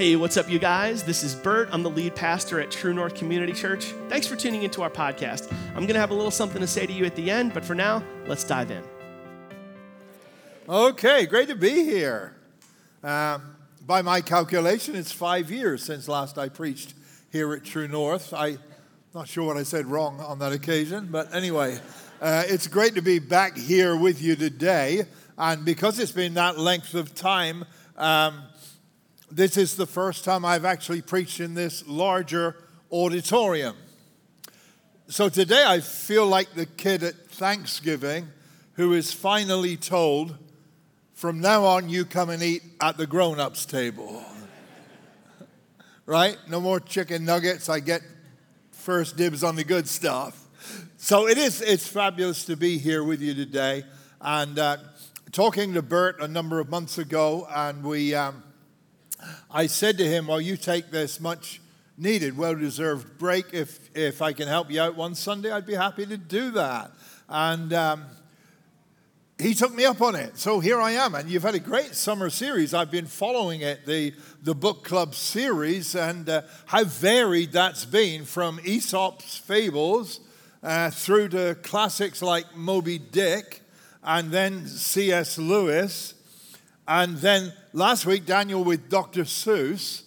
Hey, what's up, you guys? This is Bert. I'm the lead pastor at True North Community Church. Thanks for tuning into our podcast. I'm going to have a little something to say to you at the end, but for now, let's dive in. Okay, great to be here. Um, by my calculation, it's five years since last I preached here at True North. I'm not sure what I said wrong on that occasion, but anyway, uh, it's great to be back here with you today. And because it's been that length of time, um, this is the first time I've actually preached in this larger auditorium. So today I feel like the kid at Thanksgiving who is finally told, from now on, you come and eat at the grown ups table. right? No more chicken nuggets. I get first dibs on the good stuff. So it is, it's fabulous to be here with you today. And uh, talking to Bert a number of months ago, and we. Um, I said to him, Well, you take this much needed, well deserved break. If, if I can help you out one Sunday, I'd be happy to do that. And um, he took me up on it. So here I am. And you've had a great summer series. I've been following it, the, the book club series, and uh, how varied that's been from Aesop's fables uh, through to classics like Moby Dick and then C.S. Lewis and then last week, Daniel with Dr. Seuss.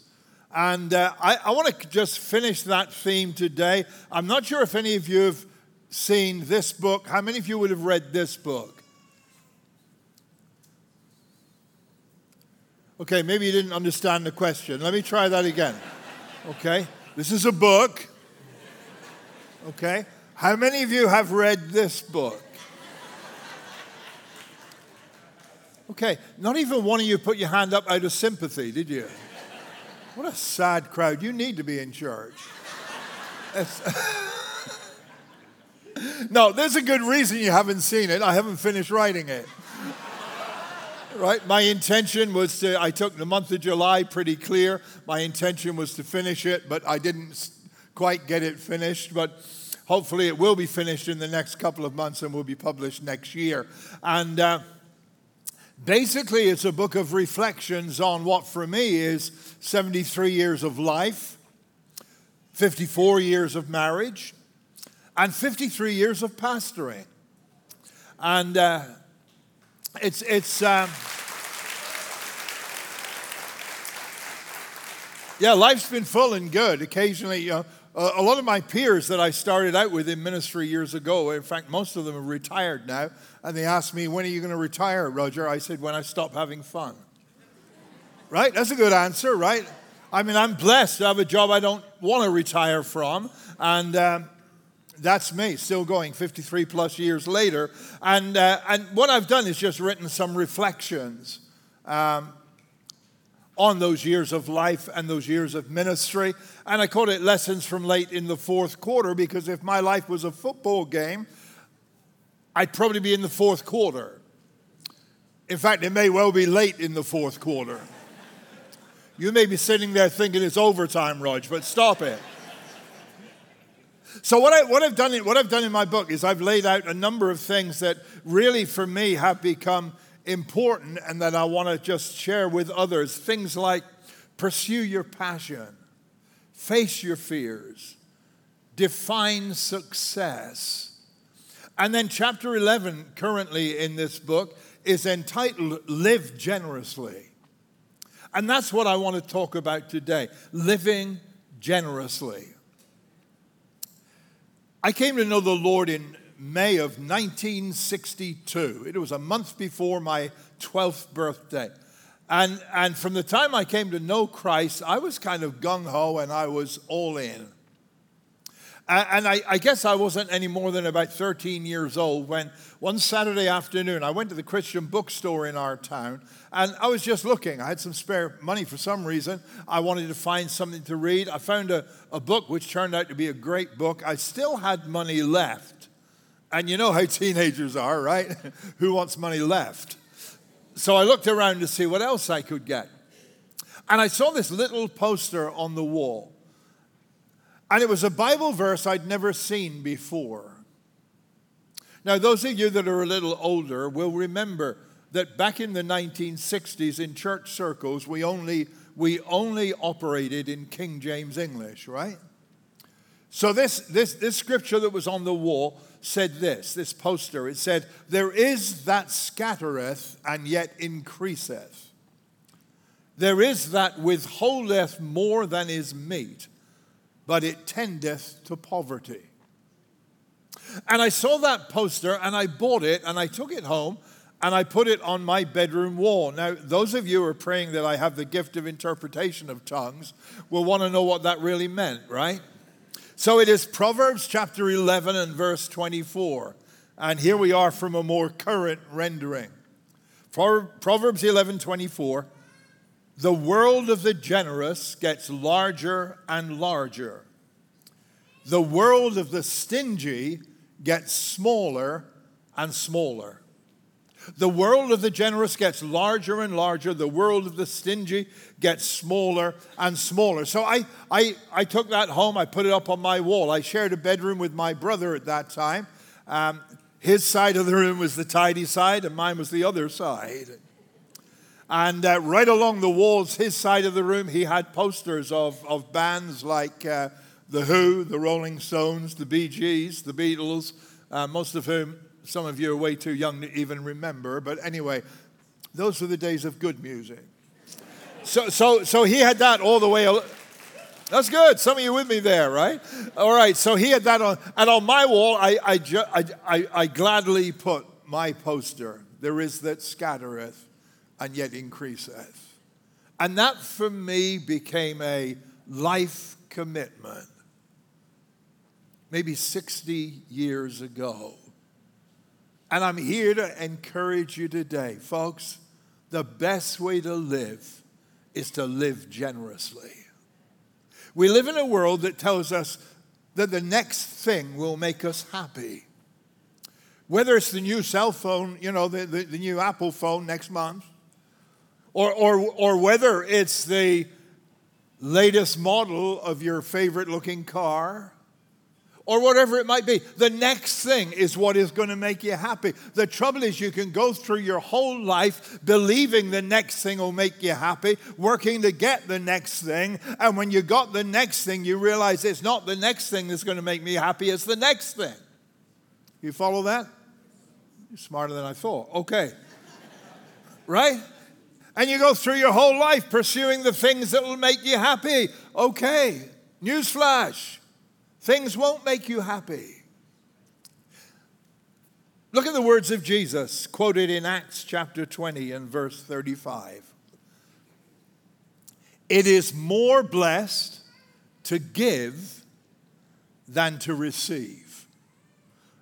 And uh, I, I want to just finish that theme today. I'm not sure if any of you have seen this book. How many of you would have read this book? Okay, maybe you didn't understand the question. Let me try that again. Okay, this is a book. Okay, how many of you have read this book? Okay, not even one of you put your hand up out of sympathy, did you? What a sad crowd. You need to be in church. no, there's a good reason you haven't seen it. I haven't finished writing it. right? My intention was to, I took the month of July pretty clear. My intention was to finish it, but I didn't quite get it finished. But hopefully it will be finished in the next couple of months and will be published next year. And, uh, Basically, it's a book of reflections on what for me is 73 years of life, 54 years of marriage, and 53 years of pastoring. And uh, it's, it's, um, yeah, life's been full and good. Occasionally, you know, a lot of my peers that I started out with in ministry years ago, in fact, most of them are retired now, and they asked me, When are you going to retire, Roger? I said, When I stop having fun. right? That's a good answer, right? I mean, I'm blessed to have a job I don't want to retire from, and um, that's me, still going 53 plus years later. And, uh, and what I've done is just written some reflections. Um, on those years of life and those years of ministry. And I call it Lessons from Late in the Fourth Quarter because if my life was a football game, I'd probably be in the fourth quarter. In fact, it may well be late in the fourth quarter. You may be sitting there thinking it's overtime, Rog, but stop it. So what, I, what, I've done, what I've done in my book is I've laid out a number of things that really, for me, have become important and that I want to just share with others. Things like pursue your passion, face your fears, define success. And then, chapter 11, currently in this book, is entitled Live Generously. And that's what I want to talk about today living generously. I came to know the Lord in May of 1962. It was a month before my 12th birthday. And, and from the time I came to know Christ, I was kind of gung ho and I was all in. And I, I, guess I wasn't any more than about 13 years old when one Saturday afternoon I went to the Christian bookstore in our town and I was just looking. I had some spare money for some reason. I wanted to find something to read. I found a, a book which turned out to be a great book. I still had money left. And you know how teenagers are, right? Who wants money left? So I looked around to see what else I could get. And I saw this little poster on the wall. And it was a Bible verse I'd never seen before. Now, those of you that are a little older will remember that back in the 1960s in church circles, we only we only operated in King James English, right? So this, this, this scripture that was on the wall said this, this poster, it said, There is that scattereth and yet increaseth. There is that withholdeth more than is meet, but it tendeth to poverty. And I saw that poster and I bought it and I took it home and I put it on my bedroom wall. Now, those of you who are praying that I have the gift of interpretation of tongues will want to know what that really meant, right? So it is Proverbs chapter 11 and verse 24. And here we are from a more current rendering. Proverbs 11 24. The world of the generous gets larger and larger. The world of the stingy gets smaller and smaller. The world of the generous gets larger and larger. The world of the stingy gets smaller and smaller. So I, I, I took that home. I put it up on my wall. I shared a bedroom with my brother at that time. Um, his side of the room was the tidy side, and mine was the other side. And uh, right along the walls, his side of the room, he had posters of, of bands like uh, The Who, The Rolling Stones, The Bee Gees, The Beatles, uh, most of whom some of you are way too young to even remember, but anyway, those were the days of good music. So, so, so he had that all the way. That's good. Some of you with me there, right? All right. So he had that on, and on my wall, I, I, ju- I, I, I gladly put my poster. There is that scattereth and yet increaseth. And that for me became a life commitment. Maybe 60 years ago. And I'm here to encourage you today, folks. The best way to live is to live generously. We live in a world that tells us that the next thing will make us happy. Whether it's the new cell phone, you know, the, the, the new Apple phone next month, or, or, or whether it's the latest model of your favorite looking car, or whatever it might be. The next thing is what is going to make you happy. The trouble is, you can go through your whole life believing the next thing will make you happy, working to get the next thing. And when you got the next thing, you realize it's not the next thing that's going to make me happy, it's the next thing. You follow that? You're smarter than I thought. Okay. right? And you go through your whole life pursuing the things that will make you happy. Okay. Newsflash Things won't make you happy. Look at the words of Jesus quoted in Acts chapter 20 and verse 35. It is more blessed to give than to receive.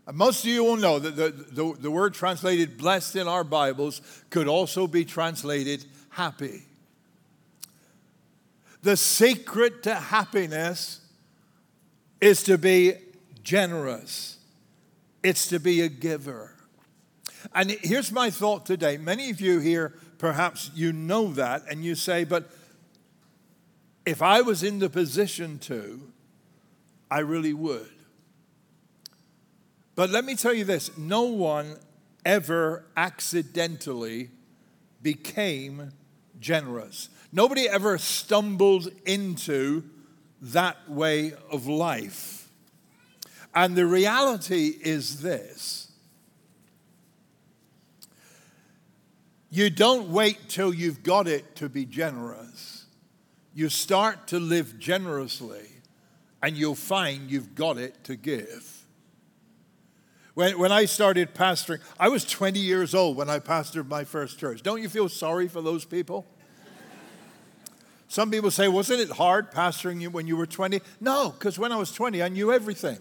And most of you will know that the, the, the word translated blessed in our Bibles could also be translated happy. The secret to happiness is to be generous, it's to be a giver. And here's my thought today. Many of you here, perhaps you know that, and you say, but if I was in the position to, I really would. But let me tell you this no one ever accidentally became generous. Nobody ever stumbled into that way of life. And the reality is this you don't wait till you've got it to be generous. You start to live generously, and you'll find you've got it to give. When, when I started pastoring, I was 20 years old when I pastored my first church. Don't you feel sorry for those people? Some people say, wasn't it hard pastoring you when you were 20? No, because when I was 20, I knew everything.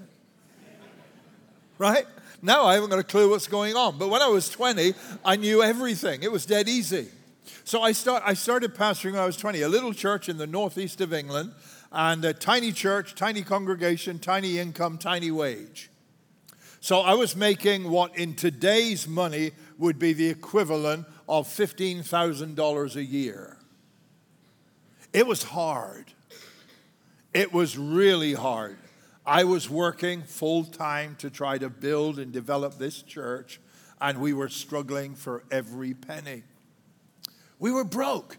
right? Now I haven't got a clue what's going on. But when I was 20, I knew everything. It was dead easy. So I, start, I started pastoring when I was 20, a little church in the northeast of England, and a tiny church, tiny congregation, tiny income, tiny wage. So I was making what in today's money would be the equivalent of $15,000 a year. It was hard. It was really hard. I was working full time to try to build and develop this church, and we were struggling for every penny. We were broke.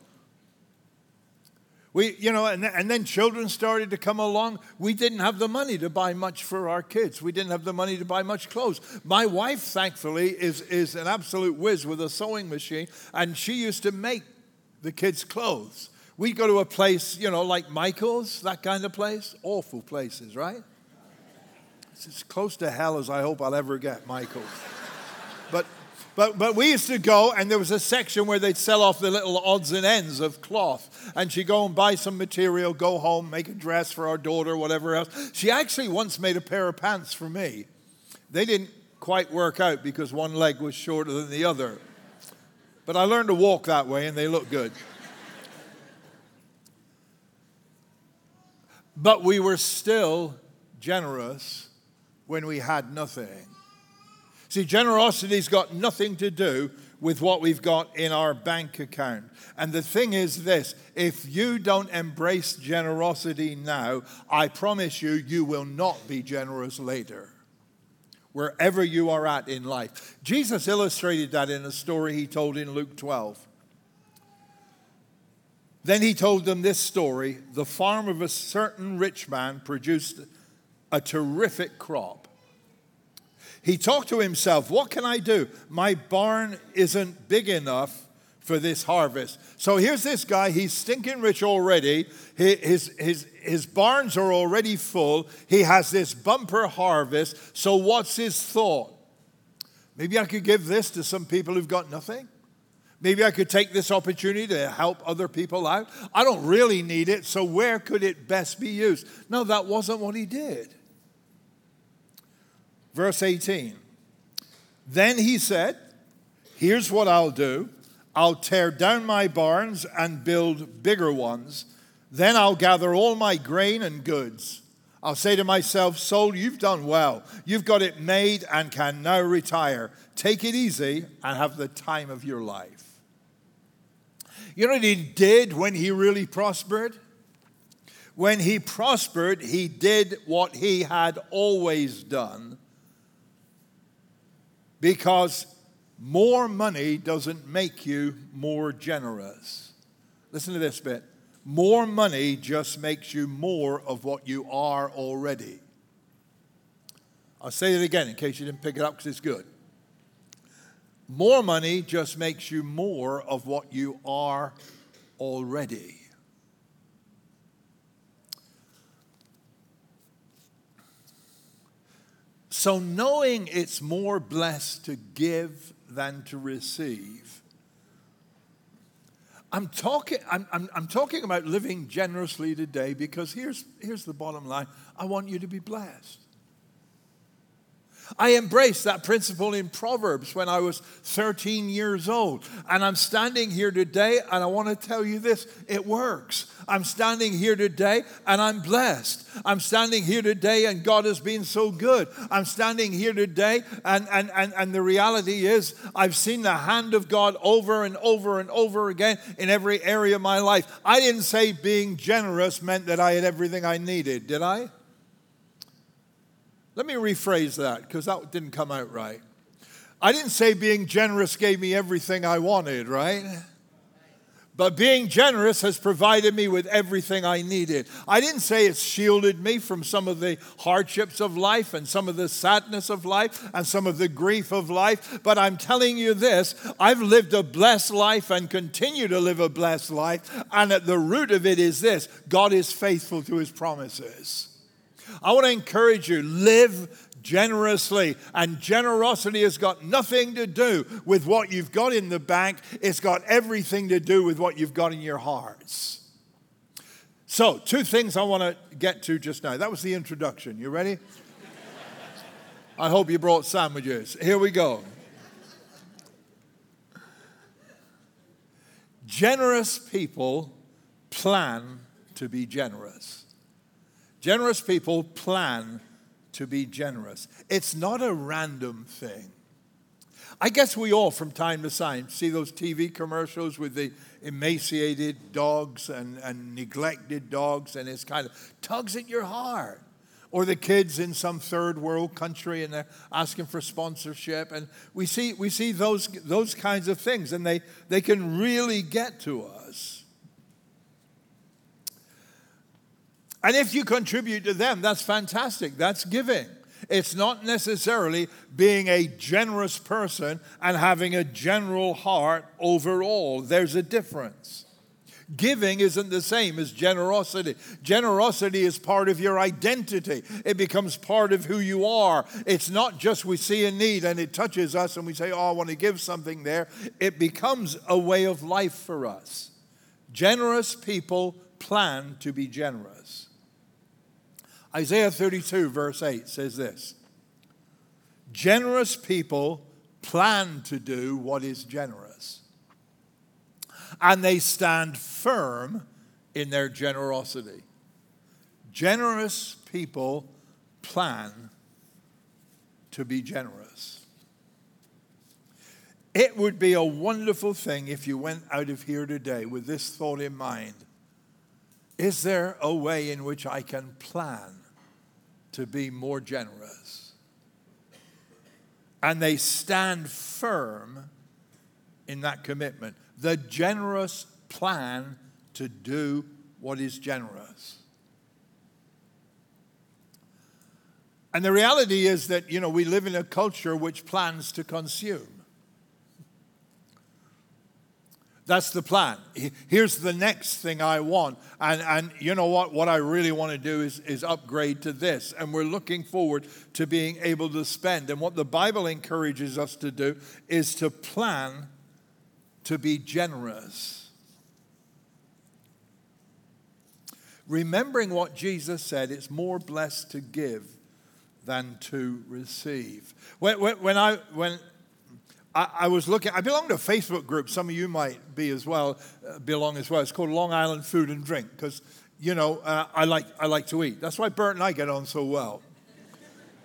We, you know, and, and then children started to come along. We didn't have the money to buy much for our kids. We didn't have the money to buy much clothes. My wife, thankfully, is, is an absolute whiz with a sewing machine, and she used to make the kids' clothes. We'd go to a place, you know, like Michael's, that kind of place. Awful places, right? It's as close to hell as I hope I'll ever get, Michael's. but but, but we used to go, and there was a section where they'd sell off the little odds and ends of cloth. And she'd go and buy some material, go home, make a dress for our daughter, whatever else. She actually once made a pair of pants for me. They didn't quite work out because one leg was shorter than the other. But I learned to walk that way, and they look good. But we were still generous when we had nothing. See, generosity's got nothing to do with what we've got in our bank account. And the thing is this if you don't embrace generosity now, I promise you, you will not be generous later, wherever you are at in life. Jesus illustrated that in a story he told in Luke 12. Then he told them this story the farm of a certain rich man produced a terrific crop. He talked to himself, What can I do? My barn isn't big enough for this harvest. So here's this guy, he's stinking rich already. His, his, his barns are already full. He has this bumper harvest. So what's his thought? Maybe I could give this to some people who've got nothing. Maybe I could take this opportunity to help other people out. I don't really need it, so where could it best be used? No, that wasn't what he did. Verse 18. Then he said, Here's what I'll do I'll tear down my barns and build bigger ones. Then I'll gather all my grain and goods. I'll say to myself, Soul, you've done well. You've got it made and can now retire. Take it easy and have the time of your life. You know what he did when he really prospered? When he prospered, he did what he had always done because more money doesn't make you more generous. Listen to this bit. More money just makes you more of what you are already. I'll say it again in case you didn't pick it up because it's good. More money just makes you more of what you are already. So, knowing it's more blessed to give than to receive, I'm talking, I'm, I'm, I'm, talking about living generously today because here's, here's the bottom line I want you to be blessed. I embraced that principle in Proverbs when I was 13 years old. And I'm standing here today and I want to tell you this it works. I'm standing here today and I'm blessed. I'm standing here today and God has been so good. I'm standing here today and, and, and, and the reality is I've seen the hand of God over and over and over again in every area of my life. I didn't say being generous meant that I had everything I needed, did I? Let me rephrase that because that didn't come out right. I didn't say being generous gave me everything I wanted, right? But being generous has provided me with everything I needed. I didn't say it's shielded me from some of the hardships of life and some of the sadness of life and some of the grief of life, but I'm telling you this I've lived a blessed life and continue to live a blessed life. And at the root of it is this God is faithful to his promises. I want to encourage you live generously. And generosity has got nothing to do with what you've got in the bank, it's got everything to do with what you've got in your hearts. So, two things I want to get to just now. That was the introduction. You ready? I hope you brought sandwiches. Here we go. Generous people plan to be generous. Generous people plan to be generous. It's not a random thing. I guess we all, from time to time, see those TV commercials with the emaciated dogs and, and neglected dogs, and it's kind of tugs at your heart. Or the kids in some third world country and they're asking for sponsorship. And we see, we see those, those kinds of things, and they, they can really get to us. And if you contribute to them, that's fantastic. That's giving. It's not necessarily being a generous person and having a general heart overall. There's a difference. Giving isn't the same as generosity. Generosity is part of your identity, it becomes part of who you are. It's not just we see a need and it touches us and we say, Oh, I want to give something there. It becomes a way of life for us. Generous people plan to be generous. Isaiah 32, verse 8 says this Generous people plan to do what is generous, and they stand firm in their generosity. Generous people plan to be generous. It would be a wonderful thing if you went out of here today with this thought in mind Is there a way in which I can plan to be more generous. And they stand firm in that commitment. The generous plan to do what is generous. And the reality is that, you know, we live in a culture which plans to consume. That's the plan. Here's the next thing I want. And, and you know what? What I really want to do is, is upgrade to this. And we're looking forward to being able to spend. And what the Bible encourages us to do is to plan to be generous. Remembering what Jesus said, it's more blessed to give than to receive. When, when, when I, when I, I, was looking, I belong to a Facebook group. Some of you might be as well, uh, belong as well. It's called Long Island Food and Drink because, you know, uh, I, like, I like to eat. That's why Bert and I get on so well.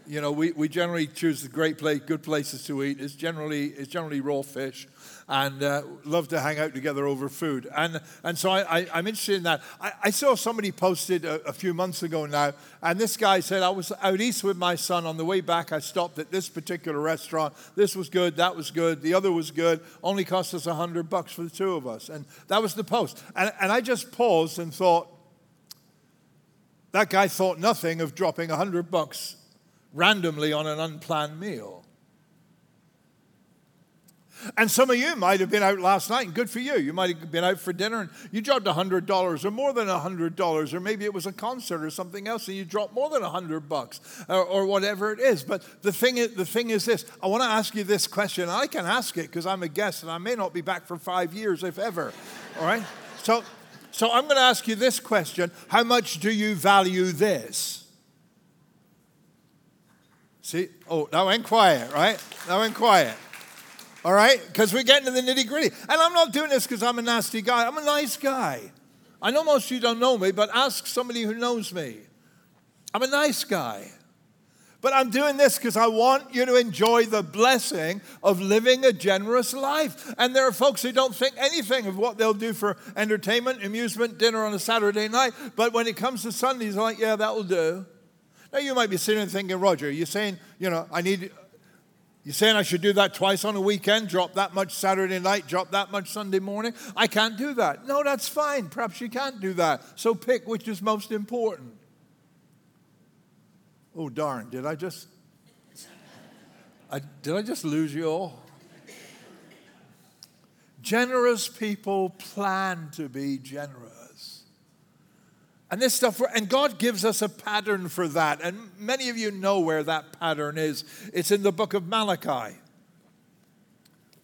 You know, we, we generally choose the great place, good places to eat. It's generally, it's generally raw fish and uh, love to hang out together over food. And, and so I, I am interested in that. I, I saw somebody posted a, a, few months ago now, and this guy said, I was out east with my son. On the way back, I stopped at this particular restaurant. This was good, that was good, the other was good, only cost us a 100 bucks for the two of us. And that was the post. And, and I just paused and thought, that guy thought nothing of dropping a 100 bucks randomly on an unplanned meal. And some of you might have been out last night, and good for you. You might have been out for dinner and you dropped $100 or more than $100, or maybe it was a concert or something else and you dropped more than 100 bucks or, or whatever it is. But the thing, the thing is this I want to ask you this question. I can ask it because I'm a guest and I may not be back for five years, if ever. All right? So, so I'm going to ask you this question How much do you value this? See, oh, that went quiet, right? That went quiet. All right? Because we're getting to the nitty gritty. And I'm not doing this because I'm a nasty guy. I'm a nice guy. I know most of you don't know me, but ask somebody who knows me. I'm a nice guy. But I'm doing this because I want you to enjoy the blessing of living a generous life. And there are folks who don't think anything of what they'll do for entertainment, amusement, dinner on a Saturday night. But when it comes to Sundays, like, yeah, that will do. Now, you might be sitting and thinking, Roger, you're saying, you know, I need, you're saying I should do that twice on a weekend, drop that much Saturday night, drop that much Sunday morning? I can't do that. No, that's fine. Perhaps you can't do that. So pick which is most important. Oh, darn, did I just. I, did I just lose you all? Generous people plan to be generous. And this stuff, and God gives us a pattern for that. And many of you know where that pattern is. It's in the book of Malachi.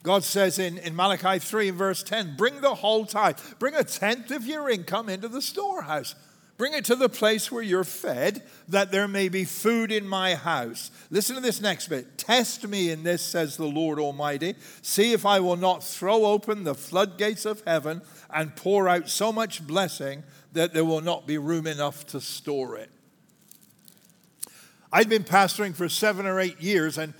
God says in, in Malachi 3 verse 10, bring the whole tithe, bring a tenth of your income into the storehouse. Bring it to the place where you're fed, that there may be food in my house. Listen to this next bit. Test me in this, says the Lord Almighty. See if I will not throw open the floodgates of heaven and pour out so much blessing that there will not be room enough to store it. I'd been pastoring for seven or eight years, and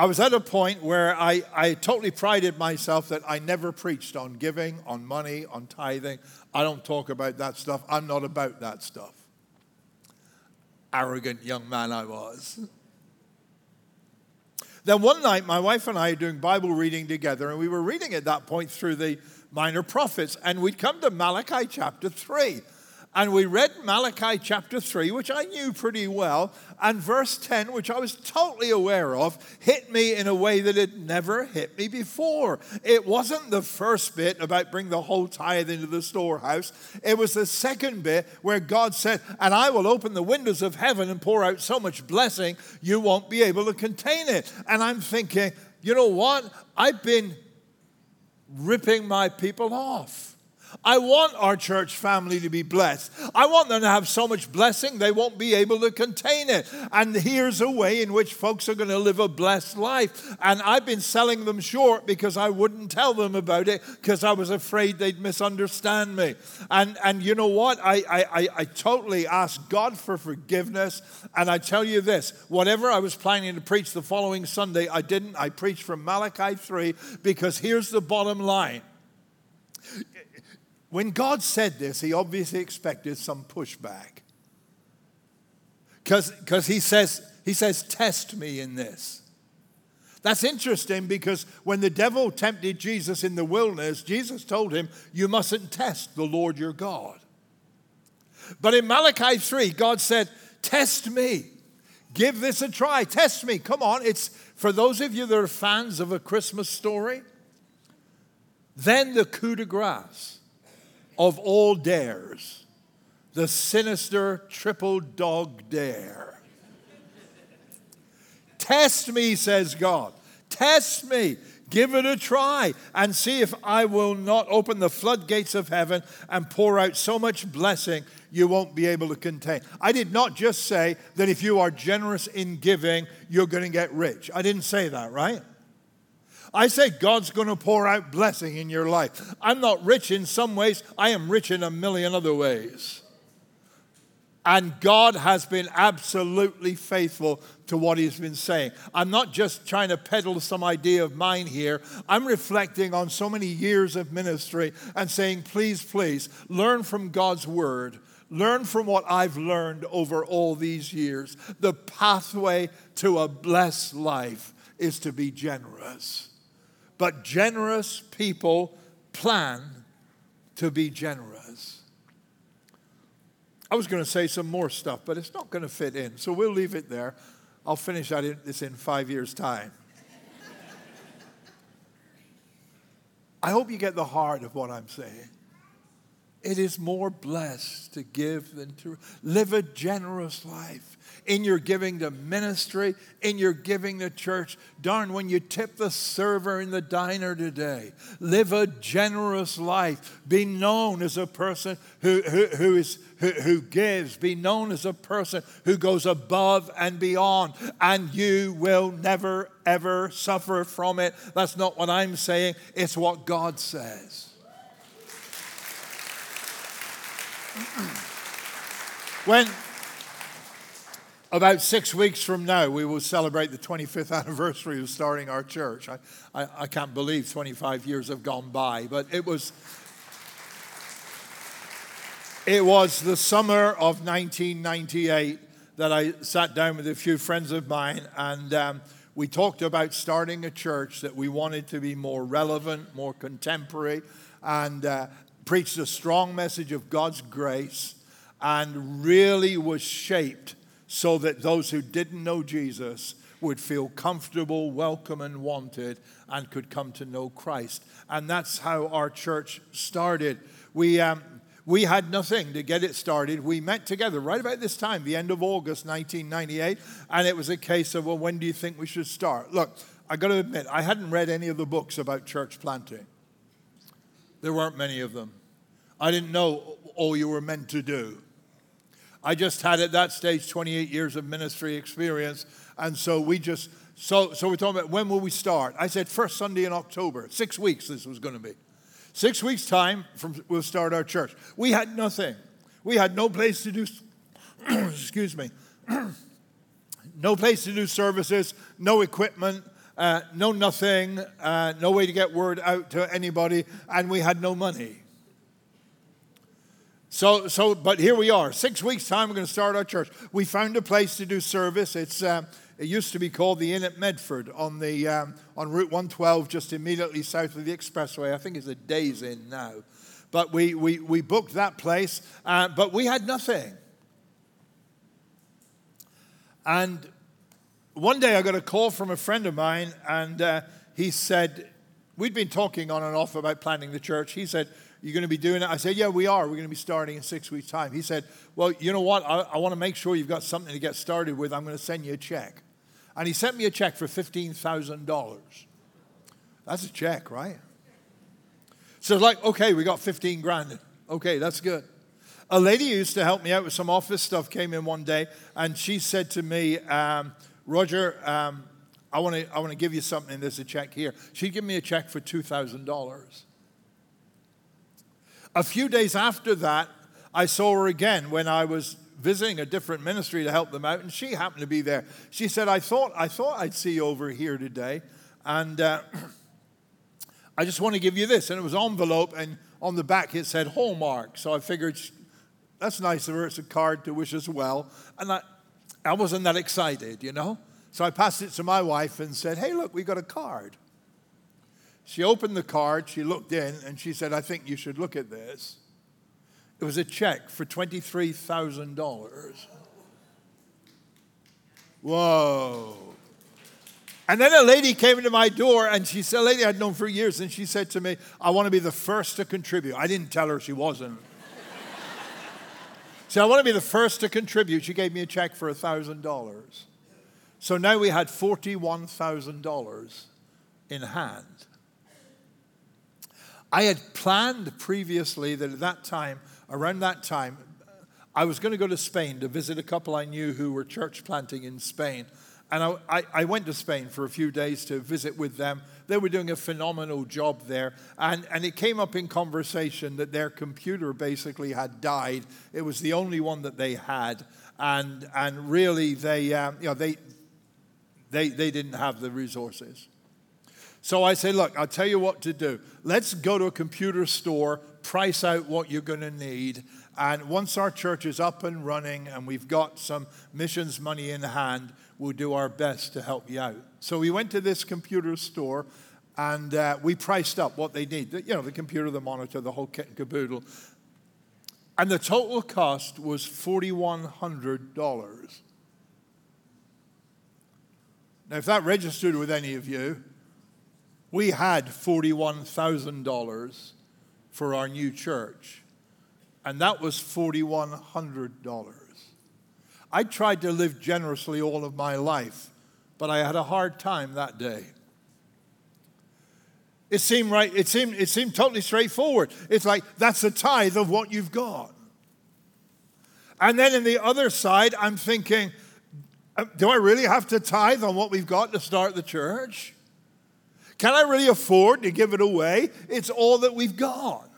I was at a point where I, I totally prided myself that I never preached on giving, on money, on tithing. I don't talk about that stuff. I'm not about that stuff. Arrogant young man I was. Then one night, my wife and I are doing Bible reading together, and we were reading at that point through the minor prophets. And we'd come to Malachi chapter 3. And we read Malachi chapter 3, which I knew pretty well, and verse 10, which I was totally aware of, hit me in a way that had never hit me before. It wasn't the first bit about bring the whole tithe into the storehouse, it was the second bit where God said, And I will open the windows of heaven and pour out so much blessing, you won't be able to contain it. And I'm thinking, you know what? I've been ripping my people off. I want our church family to be blessed. I want them to have so much blessing they won't be able to contain it. And here's a way in which folks are going to live a blessed life. And I've been selling them short because I wouldn't tell them about it because I was afraid they'd misunderstand me. And, and you know what? I, I, I totally asked God for forgiveness. And I tell you this whatever I was planning to preach the following Sunday, I didn't. I preached from Malachi 3 because here's the bottom line when God said this, he obviously expected some pushback. Because he says, he says, test me in this. That's interesting because when the devil tempted Jesus in the wilderness, Jesus told him, You mustn't test the Lord your God. But in Malachi 3, God said, Test me. Give this a try. Test me. Come on. It's for those of you that are fans of a Christmas story, then the coup de grace of all dares, the sinister triple dog dare. Test me, says God. Test me. Give it a try and see if I will not open the floodgates of heaven and pour out so much blessing you won't be able to contain. I did not just say that if you are generous in giving, you're going to get rich. I didn't say that, right? I say God's going to pour out blessing in your life. I'm not rich in some ways, I am rich in a million other ways. And God has been absolutely faithful to what He's been saying. I'm not just trying to peddle some idea of mine here. I'm reflecting on so many years of ministry and saying, please, please, learn from God's Word. Learn from what I've learned over all these years. The pathway to a blessed life is to be generous but generous people plan to be generous. I was going to say some more stuff, but it's not going to fit in, so we'll leave it there. I'll finish this in five years' time. I hope you get the heart of what I'm saying. It is more blessed to give than to live a generous life in your giving to ministry, in your giving to church. Darn, when you tip the server in the diner today, live a generous life. Be known as a person who, who, who, is, who, who gives. Be known as a person who goes above and beyond, and you will never, ever suffer from it. That's not what I'm saying, it's what God says. When about six weeks from now, we will celebrate the 25th anniversary of starting our church. I, I, I, can't believe 25 years have gone by, but it was. It was the summer of 1998 that I sat down with a few friends of mine and um, we talked about starting a church that we wanted to be more relevant, more contemporary, and uh, preached a strong message of God's grace and really was shaped so that those who didn't know Jesus would feel comfortable, welcome, and wanted and could come to know Christ. And that's how our church started. We, um, we had nothing to get it started. We met together right about this time, the end of August 1998, and it was a case of, well, when do you think we should start? Look, I got to admit, I hadn't read any of the books about church planting. There weren't many of them. I didn't know all you were meant to do. I just had at that stage 28 years of ministry experience. And so we just, so, so we're talking about when will we start? I said first Sunday in October. Six weeks this was going to be. Six weeks' time from we'll start our church. We had nothing. We had no place to do, excuse me, no place to do services, no equipment, uh, no nothing, uh, no way to get word out to anybody, and we had no money. So, so, but here we are. Six weeks' time, we're going to start our church. We found a place to do service. It's, uh, it used to be called the Inn at Medford on, the, um, on Route 112, just immediately south of the expressway. I think it's a Days Inn now. But we, we, we booked that place, uh, but we had nothing. And one day I got a call from a friend of mine, and uh, he said, We'd been talking on and off about planning the church. He said, You're going to be doing it? I said, Yeah, we are. We're going to be starting in six weeks' time. He said, Well, you know what? I, I want to make sure you've got something to get started with. I'm going to send you a check. And he sent me a check for $15,000. That's a check, right? So it's like, okay, we got 15 grand. Okay, that's good. A lady used to help me out with some office stuff came in one day and she said to me, um, Roger, um, I want to I wanna give you something. There's a check here. She'd give me a check for $2,000. A few days after that, I saw her again when I was visiting a different ministry to help them out, and she happened to be there. She said, I thought, I thought I'd see you over here today, and uh, I just want to give you this. And it was envelope, and on the back it said Hallmark. So I figured that's nice of her. It's a card to wish us well. And I, I wasn't that excited, you know? So I passed it to my wife and said, Hey, look, we got a card. She opened the card, she looked in, and she said, I think you should look at this. It was a check for $23,000. Whoa. And then a lady came into my door and she said, a lady I'd known for years, and she said to me, I want to be the first to contribute. I didn't tell her she wasn't. she said, I want to be the first to contribute. She gave me a check for $1,000. So now we had $41,000 in hand. I had planned previously that at that time, around that time, I was going to go to Spain to visit a couple I knew who were church planting in Spain. And I, I, I, went to Spain for a few days to visit with them. They were doing a phenomenal job there. And, and it came up in conversation that their computer basically had died. It was the only one that they had. And, and really, they, um, you know, they, they, they didn't have the resources. So I said, look, I'll tell you what to do. Let's go to a computer store, price out what you're going to need. And once our church is up and running and we've got some missions money in hand, we'll do our best to help you out. So we went to this computer store and uh, we priced up what they need. You know, the computer, the monitor, the whole kit and caboodle. And the total cost was $4,100. Now, if that registered with any of you, we had $41,000 for our new church, and that was $4,100. I tried to live generously all of my life, but I had a hard time that day. It seemed right, it seemed, it seemed totally straightforward. It's like, that's a tithe of what you've got. And then in the other side, I'm thinking, uh, do I really have to tithe on what we've got to start the church? Can I really afford to give it away? It's all that we've got.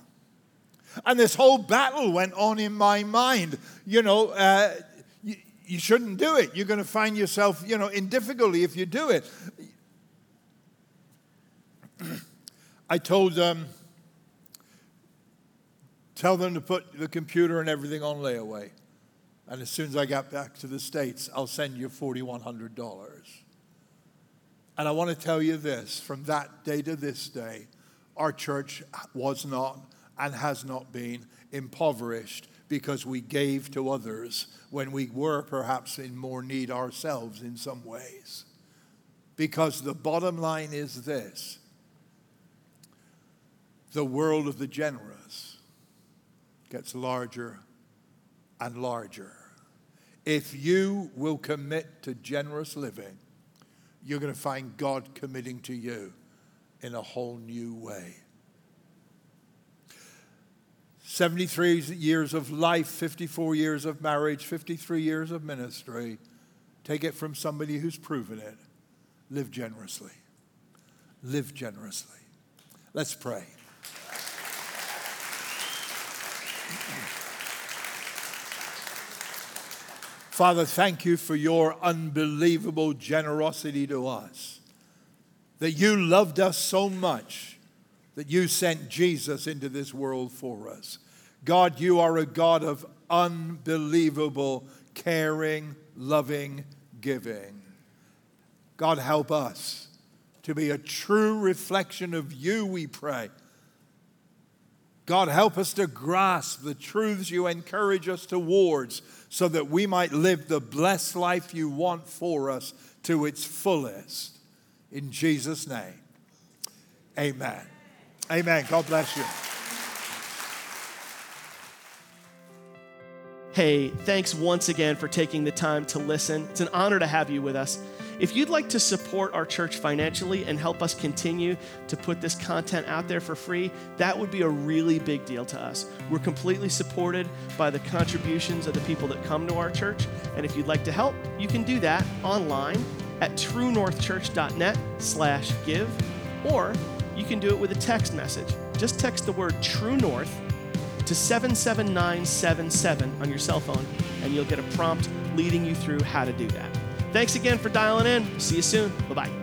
And this whole battle went on in my mind. You know, uh, you shouldn't do it. You're going to find yourself, you know, in difficulty if you do it. I told them, tell them to put the computer and everything on layaway. And as soon as I got back to the States, I'll send you $4,100. And I want to tell you this from that day to this day, our church was not and has not been impoverished because we gave to others when we were perhaps in more need ourselves in some ways. Because the bottom line is this the world of the generous gets larger and larger. If you will commit to generous living, you're going to find God committing to you in a whole new way. 73 years of life, 54 years of marriage, 53 years of ministry. Take it from somebody who's proven it. Live generously. Live generously. Let's pray. Father, thank you for your unbelievable generosity to us. That you loved us so much that you sent Jesus into this world for us. God, you are a God of unbelievable caring, loving, giving. God, help us to be a true reflection of you, we pray. God, help us to grasp the truths you encourage us towards so that we might live the blessed life you want for us to its fullest. In Jesus' name, amen. Amen. God bless you. Hey, thanks once again for taking the time to listen. It's an honor to have you with us. If you'd like to support our church financially and help us continue to put this content out there for free, that would be a really big deal to us. We're completely supported by the contributions of the people that come to our church. And if you'd like to help, you can do that online at truenorthchurch.net slash give, or you can do it with a text message. Just text the word True North to 77977 on your cell phone, and you'll get a prompt leading you through how to do that. Thanks again for dialing in. See you soon. Bye bye.